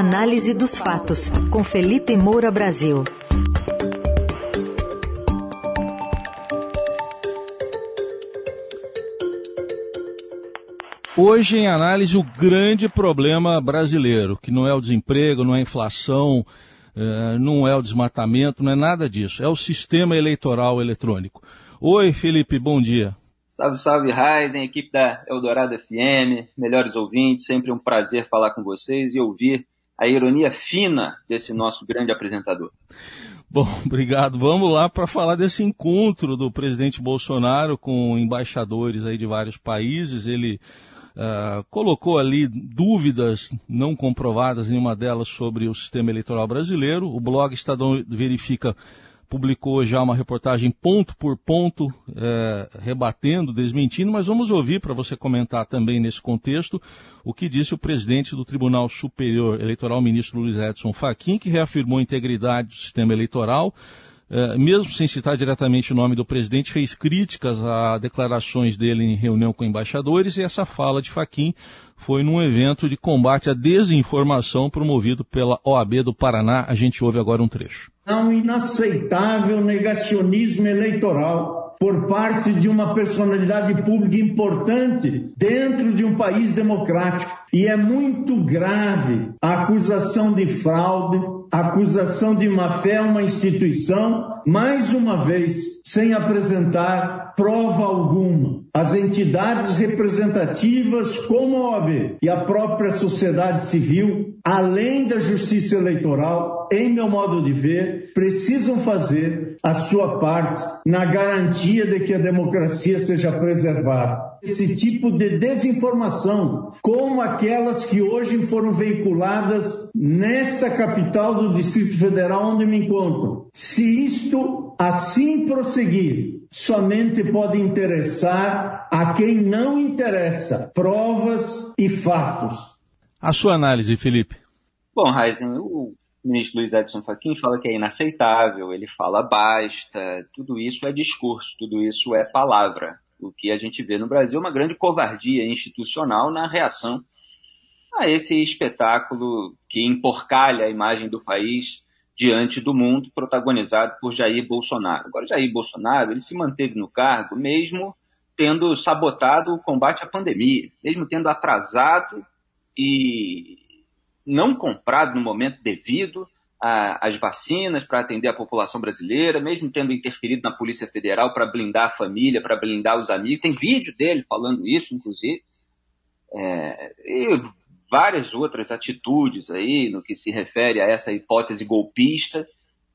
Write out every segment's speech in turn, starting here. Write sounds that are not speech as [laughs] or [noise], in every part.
Análise dos fatos, com Felipe Moura Brasil. Hoje em análise o grande problema brasileiro, que não é o desemprego, não é a inflação, eh, não é o desmatamento, não é nada disso, é o sistema eleitoral eletrônico. Oi, Felipe, bom dia. Salve, salve, Raizen, equipe da Eldorado FM, melhores ouvintes, sempre um prazer falar com vocês e ouvir a ironia fina desse nosso grande apresentador. Bom, [laughs] obrigado. Vamos lá para falar desse encontro do presidente Bolsonaro com embaixadores aí de vários países. Ele uh, colocou ali dúvidas não comprovadas, nenhuma delas, sobre o sistema eleitoral brasileiro. O blog Estadão Verifica publicou já uma reportagem ponto por ponto, é, rebatendo, desmentindo, mas vamos ouvir para você comentar também nesse contexto o que disse o presidente do Tribunal Superior Eleitoral, ministro Luiz Edson Fachin, que reafirmou a integridade do sistema eleitoral, mesmo sem citar diretamente o nome do presidente, fez críticas a declarações dele em reunião com embaixadores e essa fala de Faquim foi num evento de combate à desinformação promovido pela OAB do Paraná. A gente ouve agora um trecho. É um inaceitável negacionismo eleitoral por parte de uma personalidade pública importante dentro de um país democrático. E é muito grave a acusação de fraude, a acusação de má fé a uma instituição, mais uma vez, sem apresentar prova alguma. As entidades representativas, como a OAB e a própria sociedade civil, além da justiça eleitoral, em meu modo de ver, precisam fazer a sua parte na garantia de que a democracia seja preservada. Esse tipo de desinformação, como aquelas que hoje foram veiculadas nesta capital do Distrito Federal onde me encontro, se isto assim prosseguir, somente pode interessar a quem não interessa provas e fatos. A sua análise, Felipe. Bom, Heisen, o ministro Luiz Edson Fachin fala que é inaceitável, ele fala basta, tudo isso é discurso, tudo isso é palavra. O que a gente vê no Brasil é uma grande covardia institucional na reação a esse espetáculo que emporcalha a imagem do país diante do mundo, protagonizado por Jair Bolsonaro. Agora, Jair Bolsonaro, ele se manteve no cargo mesmo tendo sabotado o combate à pandemia, mesmo tendo atrasado e não comprado no momento devido as vacinas para atender a população brasileira, mesmo tendo interferido na Polícia Federal para blindar a família, para blindar os amigos. Tem vídeo dele falando isso, inclusive. É, e várias outras atitudes aí no que se refere a essa hipótese golpista.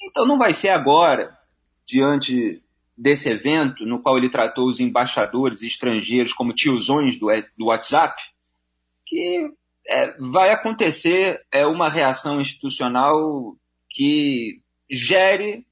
Então não vai ser agora, diante desse evento, no qual ele tratou os embaixadores estrangeiros como tiozões do WhatsApp, que é, vai acontecer é, uma reação institucional que gere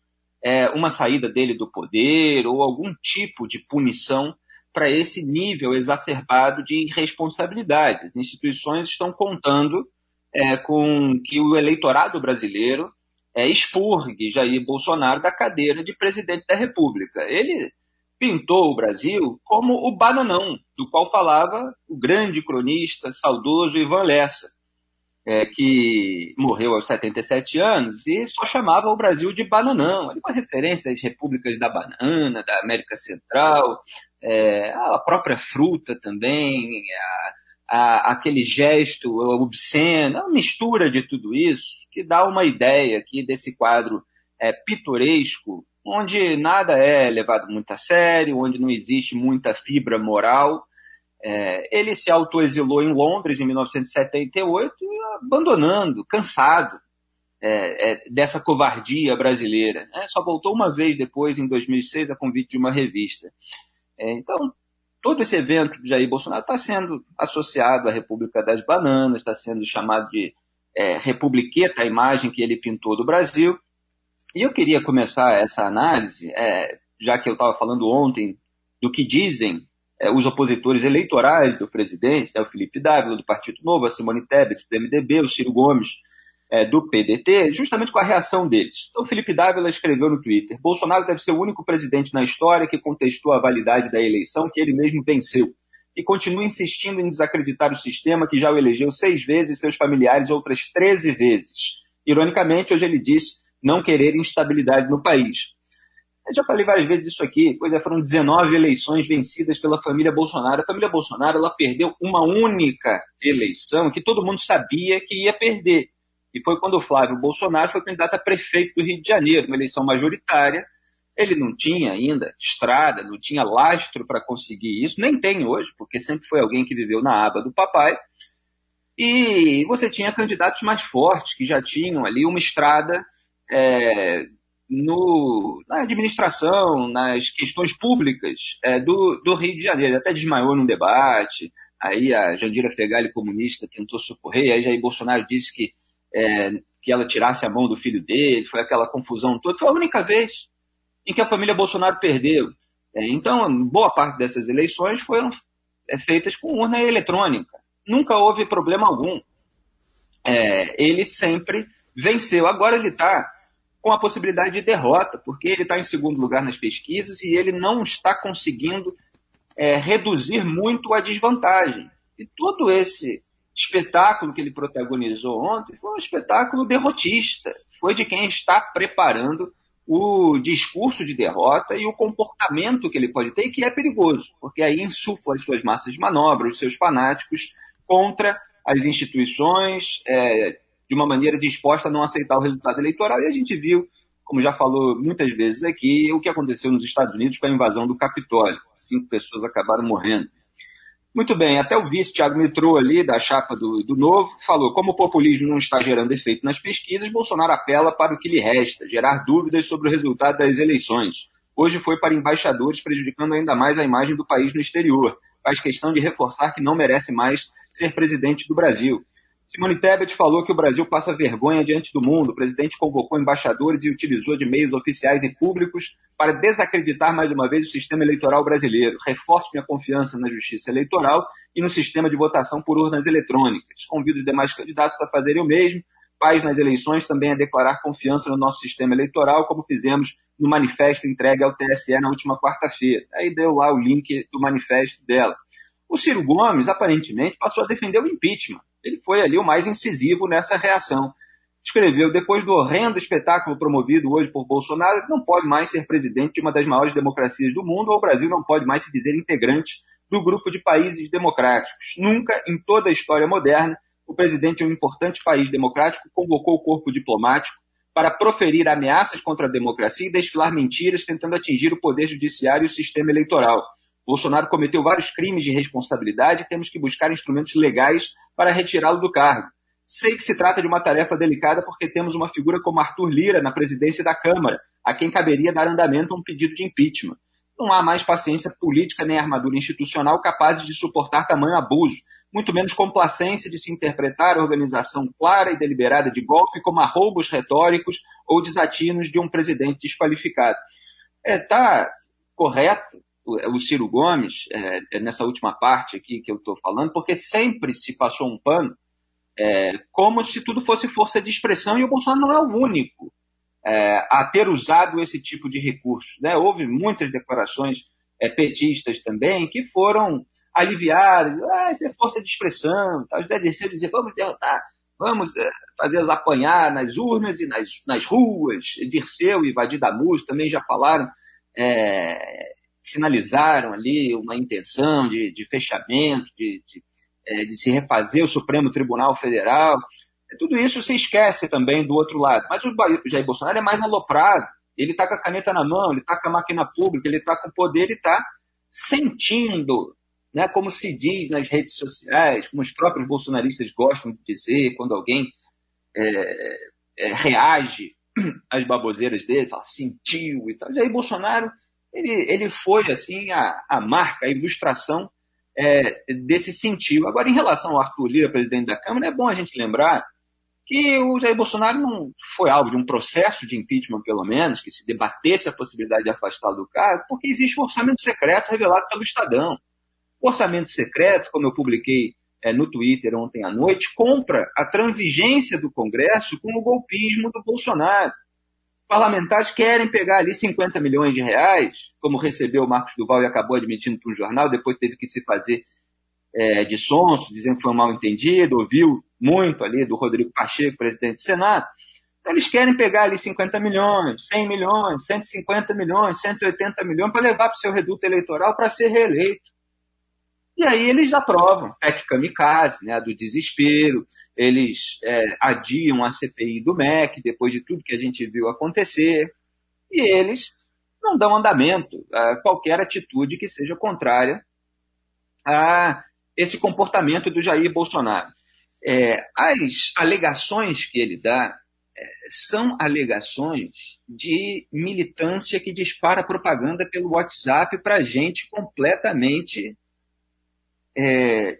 é, uma saída dele do poder ou algum tipo de punição para esse nível exacerbado de irresponsabilidade. As instituições estão contando é, com que o eleitorado brasileiro é, expurgue Jair Bolsonaro da cadeira de presidente da República. Ele pintou o Brasil como o bananão, do qual falava o grande cronista saudoso Ivan Lessa, é, que morreu aos 77 anos e só chamava o Brasil de bananão, uma referência às repúblicas da banana, da América Central, é, a própria fruta também, a, a, aquele gesto obsceno, uma mistura de tudo isso que dá uma ideia aqui desse quadro é, pitoresco, onde nada é levado muito a sério, onde não existe muita fibra moral. É, ele se autoexilou em Londres em 1978, abandonando, cansado é, é, dessa covardia brasileira. Né? Só voltou uma vez depois, em 2006, a convite de uma revista. É, então, todo esse evento de Jair Bolsonaro está sendo associado à República das Bananas, está sendo chamado de é, republiqueta, a imagem que ele pintou do Brasil. E eu queria começar essa análise, é, já que eu estava falando ontem do que dizem é, os opositores eleitorais do presidente, né, o Felipe Dávila, do Partido Novo, a Simone Tebet, do MDB, o Ciro Gomes, é, do PDT, justamente com a reação deles. Então, Felipe Dávila escreveu no Twitter: Bolsonaro deve ser o único presidente na história que contestou a validade da eleição que ele mesmo venceu. e continua insistindo em desacreditar o sistema que já o elegeu seis vezes, seus familiares outras 13 vezes. Ironicamente, hoje ele diz não querer instabilidade no país. Eu já falei várias vezes isso aqui, pois é, foram 19 eleições vencidas pela família Bolsonaro. A família Bolsonaro ela perdeu uma única eleição que todo mundo sabia que ia perder. E foi quando o Flávio Bolsonaro foi candidato a prefeito do Rio de Janeiro, uma eleição majoritária. Ele não tinha ainda estrada, não tinha lastro para conseguir isso, nem tem hoje, porque sempre foi alguém que viveu na aba do papai. E você tinha candidatos mais fortes, que já tinham ali uma estrada é, no, na administração, nas questões públicas é, do, do Rio de Janeiro. Ele até desmaiou num debate, aí a Jandira Fegali, comunista, tentou socorrer, aí Jair Bolsonaro disse que é, que ela tirasse a mão do filho dele, foi aquela confusão toda. Foi a única vez em que a família Bolsonaro perdeu. É, então, boa parte dessas eleições foram é, feitas com urna eletrônica. Nunca houve problema algum. É, ele sempre venceu. Agora ele está com a possibilidade de derrota, porque ele está em segundo lugar nas pesquisas e ele não está conseguindo é, reduzir muito a desvantagem. E todo esse espetáculo que ele protagonizou ontem foi um espetáculo derrotista. Foi de quem está preparando o discurso de derrota e o comportamento que ele pode ter, que é perigoso, porque aí insufla as suas massas de manobra, os seus fanáticos, contra as instituições, é, de uma maneira disposta a não aceitar o resultado eleitoral. E a gente viu, como já falou muitas vezes aqui, o que aconteceu nos Estados Unidos com a invasão do Capitólio. Cinco pessoas acabaram morrendo. Muito bem, até o vice Tiago Mitrô ali, da chapa do, do Novo, falou: como o populismo não está gerando efeito nas pesquisas, Bolsonaro apela para o que lhe resta, gerar dúvidas sobre o resultado das eleições. Hoje foi para embaixadores, prejudicando ainda mais a imagem do país no exterior. Faz questão de reforçar que não merece mais ser presidente do Brasil. Simone Tebet falou que o Brasil passa vergonha diante do mundo. O presidente convocou embaixadores e utilizou de meios oficiais e públicos para desacreditar mais uma vez o sistema eleitoral brasileiro. Reforço minha confiança na justiça eleitoral e no sistema de votação por urnas eletrônicas. Convido os demais candidatos a fazerem o mesmo. Paz nas eleições também a declarar confiança no nosso sistema eleitoral, como fizemos no manifesto entregue ao TSE na última quarta-feira. Aí deu lá o link do manifesto dela. O Ciro Gomes, aparentemente, passou a defender o impeachment ele foi ali o mais incisivo nessa reação. Escreveu, depois do horrendo espetáculo promovido hoje por Bolsonaro, não pode mais ser presidente de uma das maiores democracias do mundo, ou o Brasil não pode mais se dizer integrante do grupo de países democráticos. Nunca, em toda a história moderna, o presidente de um importante país democrático convocou o corpo diplomático para proferir ameaças contra a democracia e desfilar mentiras tentando atingir o poder judiciário e o sistema eleitoral. Bolsonaro cometeu vários crimes de responsabilidade e temos que buscar instrumentos legais para retirá-lo do cargo. Sei que se trata de uma tarefa delicada porque temos uma figura como Arthur Lira na presidência da Câmara, a quem caberia dar andamento a um pedido de impeachment. Não há mais paciência política nem armadura institucional capazes de suportar tamanho abuso, muito menos complacência de se interpretar a organização clara e deliberada de golpe como arroubos retóricos ou desatinos de um presidente desqualificado. É, tá correto o Ciro Gomes, é, é, nessa última parte aqui que eu estou falando, porque sempre se passou um pano é, como se tudo fosse força de expressão e o Bolsonaro não é o único é, a ter usado esse tipo de recurso. Né? Houve muitas declarações é, petistas também que foram aliviadas, ah, isso é força de expressão, tá? José Dirceu dizia, vamos derrotar, vamos é, fazer apanhar nas urnas e nas, nas ruas, Dirceu e Vadir Damus também já falaram é, sinalizaram ali uma intenção de, de fechamento, de, de, é, de, se refazer o Supremo Tribunal Federal. Tudo isso se esquece também do outro lado. Mas o Jair Bolsonaro é mais aloprado. Ele está com a caneta na mão, ele está com a máquina pública, ele está com o poder, ele está sentindo, né, como se diz nas redes sociais, como os próprios bolsonaristas gostam de dizer, quando alguém é, é, reage às baboseiras dele, fala sentiu e tal. Jair Bolsonaro ele, ele foi assim a, a marca, a ilustração é, desse sentido. Agora, em relação ao Arthur Lira, presidente da Câmara, é bom a gente lembrar que o Jair Bolsonaro não foi alvo de um processo de impeachment, pelo menos, que se debatesse a possibilidade de afastá-lo do cargo, porque existe um orçamento secreto revelado pelo Estadão. O orçamento secreto, como eu publiquei é, no Twitter ontem à noite, compra a transigência do Congresso com o golpismo do Bolsonaro parlamentares querem pegar ali 50 milhões de reais, como recebeu o Marcos Duval e acabou admitindo para um jornal, depois teve que se fazer é, de sonso, dizendo que foi mal entendido, ouviu muito ali do Rodrigo Pacheco, presidente do Senado. Eles querem pegar ali 50 milhões, 100 milhões, 150 milhões, 180 milhões para levar para o seu reduto eleitoral para ser reeleito. E aí eles aprovam PEC Kamikaze, né, do desespero, eles é, adiam a CPI do MEC, depois de tudo que a gente viu acontecer, e eles não dão andamento a qualquer atitude que seja contrária a esse comportamento do Jair Bolsonaro. É, as alegações que ele dá é, são alegações de militância que dispara propaganda pelo WhatsApp para gente completamente é,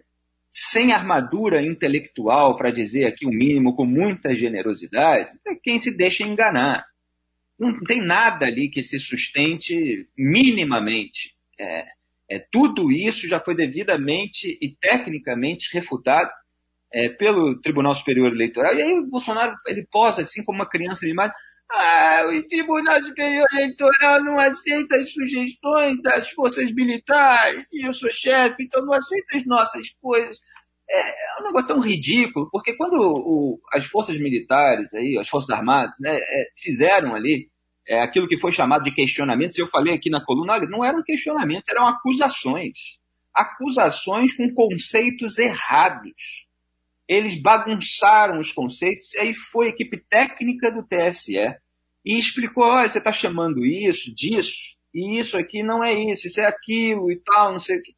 sem armadura intelectual, para dizer aqui o mínimo, com muita generosidade, é quem se deixa enganar. Não tem nada ali que se sustente minimamente. É, é, tudo isso já foi devidamente e tecnicamente refutado é, pelo Tribunal Superior Eleitoral. E aí o Bolsonaro ele posa assim como uma criança animada. Ah, o Tribunal Superior Eleitoral não aceita as sugestões das forças militares, e eu sou chefe, então não aceita as nossas coisas. É, é um negócio tão ridículo, porque quando o, as forças militares, aí, as forças armadas, né, é, fizeram ali é, aquilo que foi chamado de questionamentos, eu falei aqui na coluna, não eram questionamentos, eram acusações. Acusações com conceitos errados eles bagunçaram os conceitos, e aí foi a equipe técnica do TSE e explicou: olha, você está chamando isso, disso, e isso aqui não é isso, isso é aquilo e tal, não sei o que.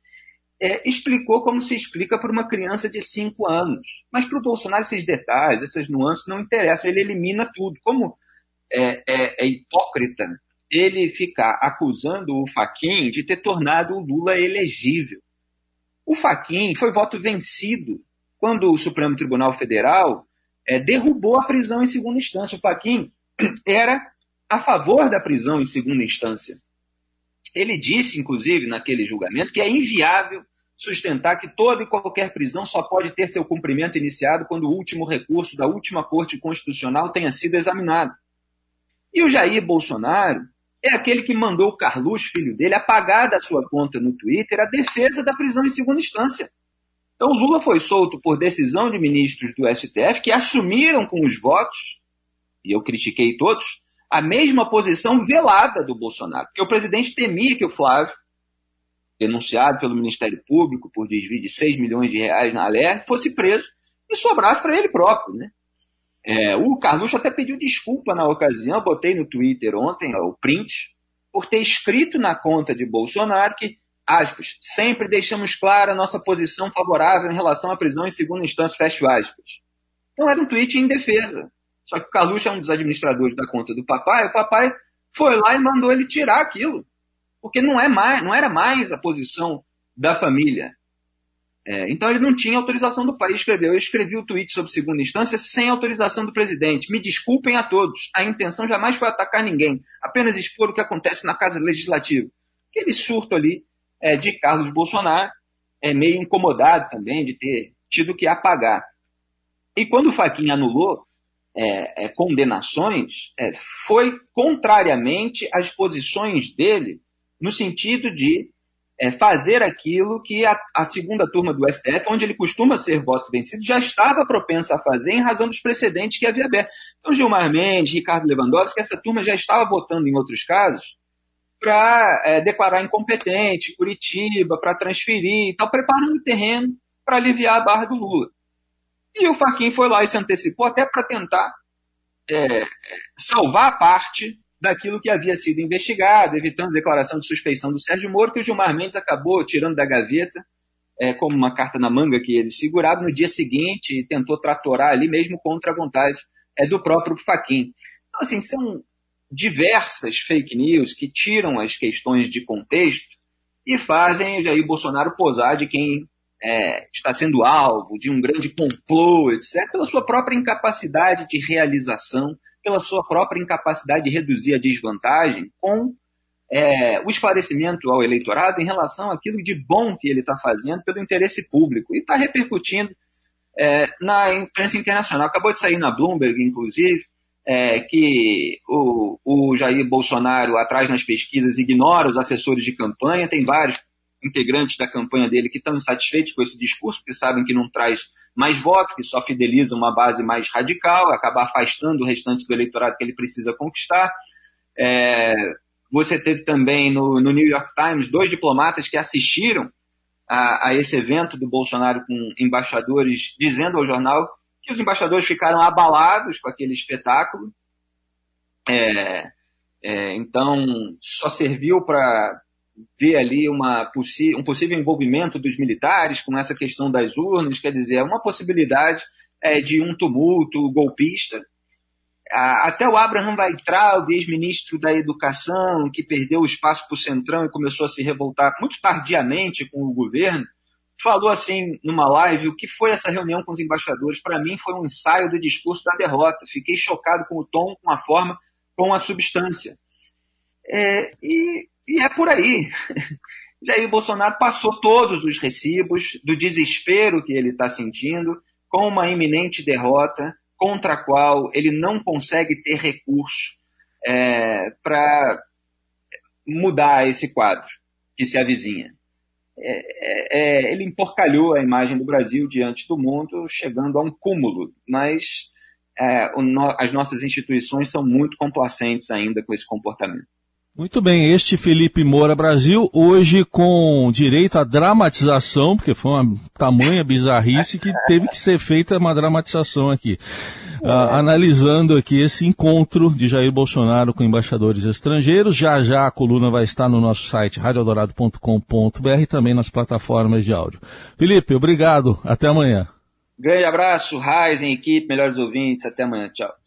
É, explicou como se explica para uma criança de 5 anos. Mas para o Bolsonaro esses detalhes, essas nuances não interessam, ele elimina tudo. Como é, é, é hipócrita ele ficar acusando o Faquin de ter tornado o Lula elegível. O Faquin foi voto vencido quando o Supremo Tribunal Federal é, derrubou a prisão em segunda instância. O Faquim era a favor da prisão em segunda instância. Ele disse, inclusive, naquele julgamento, que é inviável sustentar que toda e qualquer prisão só pode ter seu cumprimento iniciado quando o último recurso da última Corte Constitucional tenha sido examinado. E o Jair Bolsonaro é aquele que mandou o Carlos, filho dele, apagar da sua conta no Twitter a defesa da prisão em segunda instância. Então, Lula foi solto por decisão de ministros do STF que assumiram com os votos, e eu critiquei todos, a mesma posição velada do Bolsonaro. Porque o presidente temia que o Flávio, denunciado pelo Ministério Público por desvio de 6 milhões de reais na Aler, fosse preso e sobrasse para ele próprio. Né? É, o Carluxo até pediu desculpa na ocasião, botei no Twitter ontem o print, por ter escrito na conta de Bolsonaro que aspas, sempre deixamos clara a nossa posição favorável em relação à prisão em segunda instância, fecho aspas. Então era um tweet em defesa. Só que o Carluxo é um dos administradores da conta do papai, o papai foi lá e mandou ele tirar aquilo. Porque não, é mais, não era mais a posição da família. É, então ele não tinha autorização do pai. Escreveu, eu escrevi o tweet sobre segunda instância sem autorização do presidente. Me desculpem a todos. A intenção jamais foi atacar ninguém, apenas expor o que acontece na Casa Legislativa. Aquele surto ali é, de Carlos Bolsonaro, é meio incomodado também de ter tido que apagar. E quando o Faquinha anulou é, é, condenações, é, foi contrariamente às posições dele, no sentido de é, fazer aquilo que a, a, segunda turma do STF, onde ele costuma ser voto vencido, já estava propensa a fazer em razão dos precedentes que havia aberto. Então, Gilmar Mendes, Ricardo Lewandowski, essa turma já estava votando em outros casos, para é, declarar incompetente, Curitiba, para transferir e tal, preparando o terreno para aliviar a barra do Lula. E o Faquin foi lá e se antecipou até para tentar é, salvar parte daquilo que havia sido investigado, evitando declaração de suspeição do Sérgio Moro, que o Gilmar Mendes acabou tirando da gaveta é, como uma carta na manga que ele segurava no dia seguinte e tentou tratorar ali mesmo contra a vontade é, do próprio Faquin. Então, assim, são diversas fake news que tiram as questões de contexto e fazem Jair Bolsonaro posar de quem é, está sendo alvo de um grande complô, etc., pela sua própria incapacidade de realização, pela sua própria incapacidade de reduzir a desvantagem com é, o esclarecimento ao eleitorado em relação àquilo de bom que ele está fazendo pelo interesse público e está repercutindo é, na imprensa internacional. Acabou de sair na Bloomberg, inclusive, é, que o, o Jair Bolsonaro, atrás nas pesquisas, ignora os assessores de campanha, tem vários integrantes da campanha dele que estão insatisfeitos com esse discurso, porque sabem que não traz mais voto, que só fideliza uma base mais radical, acaba afastando o restante do eleitorado que ele precisa conquistar. É, você teve também no, no, New York Times dois diplomatas que assistiram a, a esse evento do Bolsonaro com embaixadores, dizendo ao jornal que os embaixadores ficaram abalados com aquele espetáculo. É, é, então, só serviu para ver ali uma um possível envolvimento dos militares com essa questão das urnas, quer dizer, é uma possibilidade é, de um tumulto golpista. Até o Abraham Weintraub, ex-ministro da Educação, que perdeu o espaço para o Centrão e começou a se revoltar muito tardiamente com o governo, falou assim numa live o que foi essa reunião com os embaixadores. Para mim foi um ensaio do discurso da derrota. Fiquei chocado com o tom, com a forma, com a substância. É, e e é por aí. [laughs] Jair Bolsonaro passou todos os recibos do desespero que ele está sentindo com uma iminente derrota contra a qual ele não consegue ter recurso é, para mudar esse quadro que se avizinha. É, é, ele emporcalhou a imagem do Brasil diante do mundo, chegando a um cúmulo, mas é, no, as nossas instituições são muito complacentes ainda com esse comportamento. Muito bem, este Felipe Moura Brasil, hoje com direito à dramatização, porque foi uma tamanha bizarrice que teve que ser feita uma dramatização aqui. Uh, analisando aqui esse encontro de Jair Bolsonaro com embaixadores estrangeiros. Já já a coluna vai estar no nosso site radioadorado.com.br e também nas plataformas de áudio. Felipe, obrigado. Até amanhã. Grande abraço, Raizen, equipe, melhores ouvintes. Até amanhã. Tchau.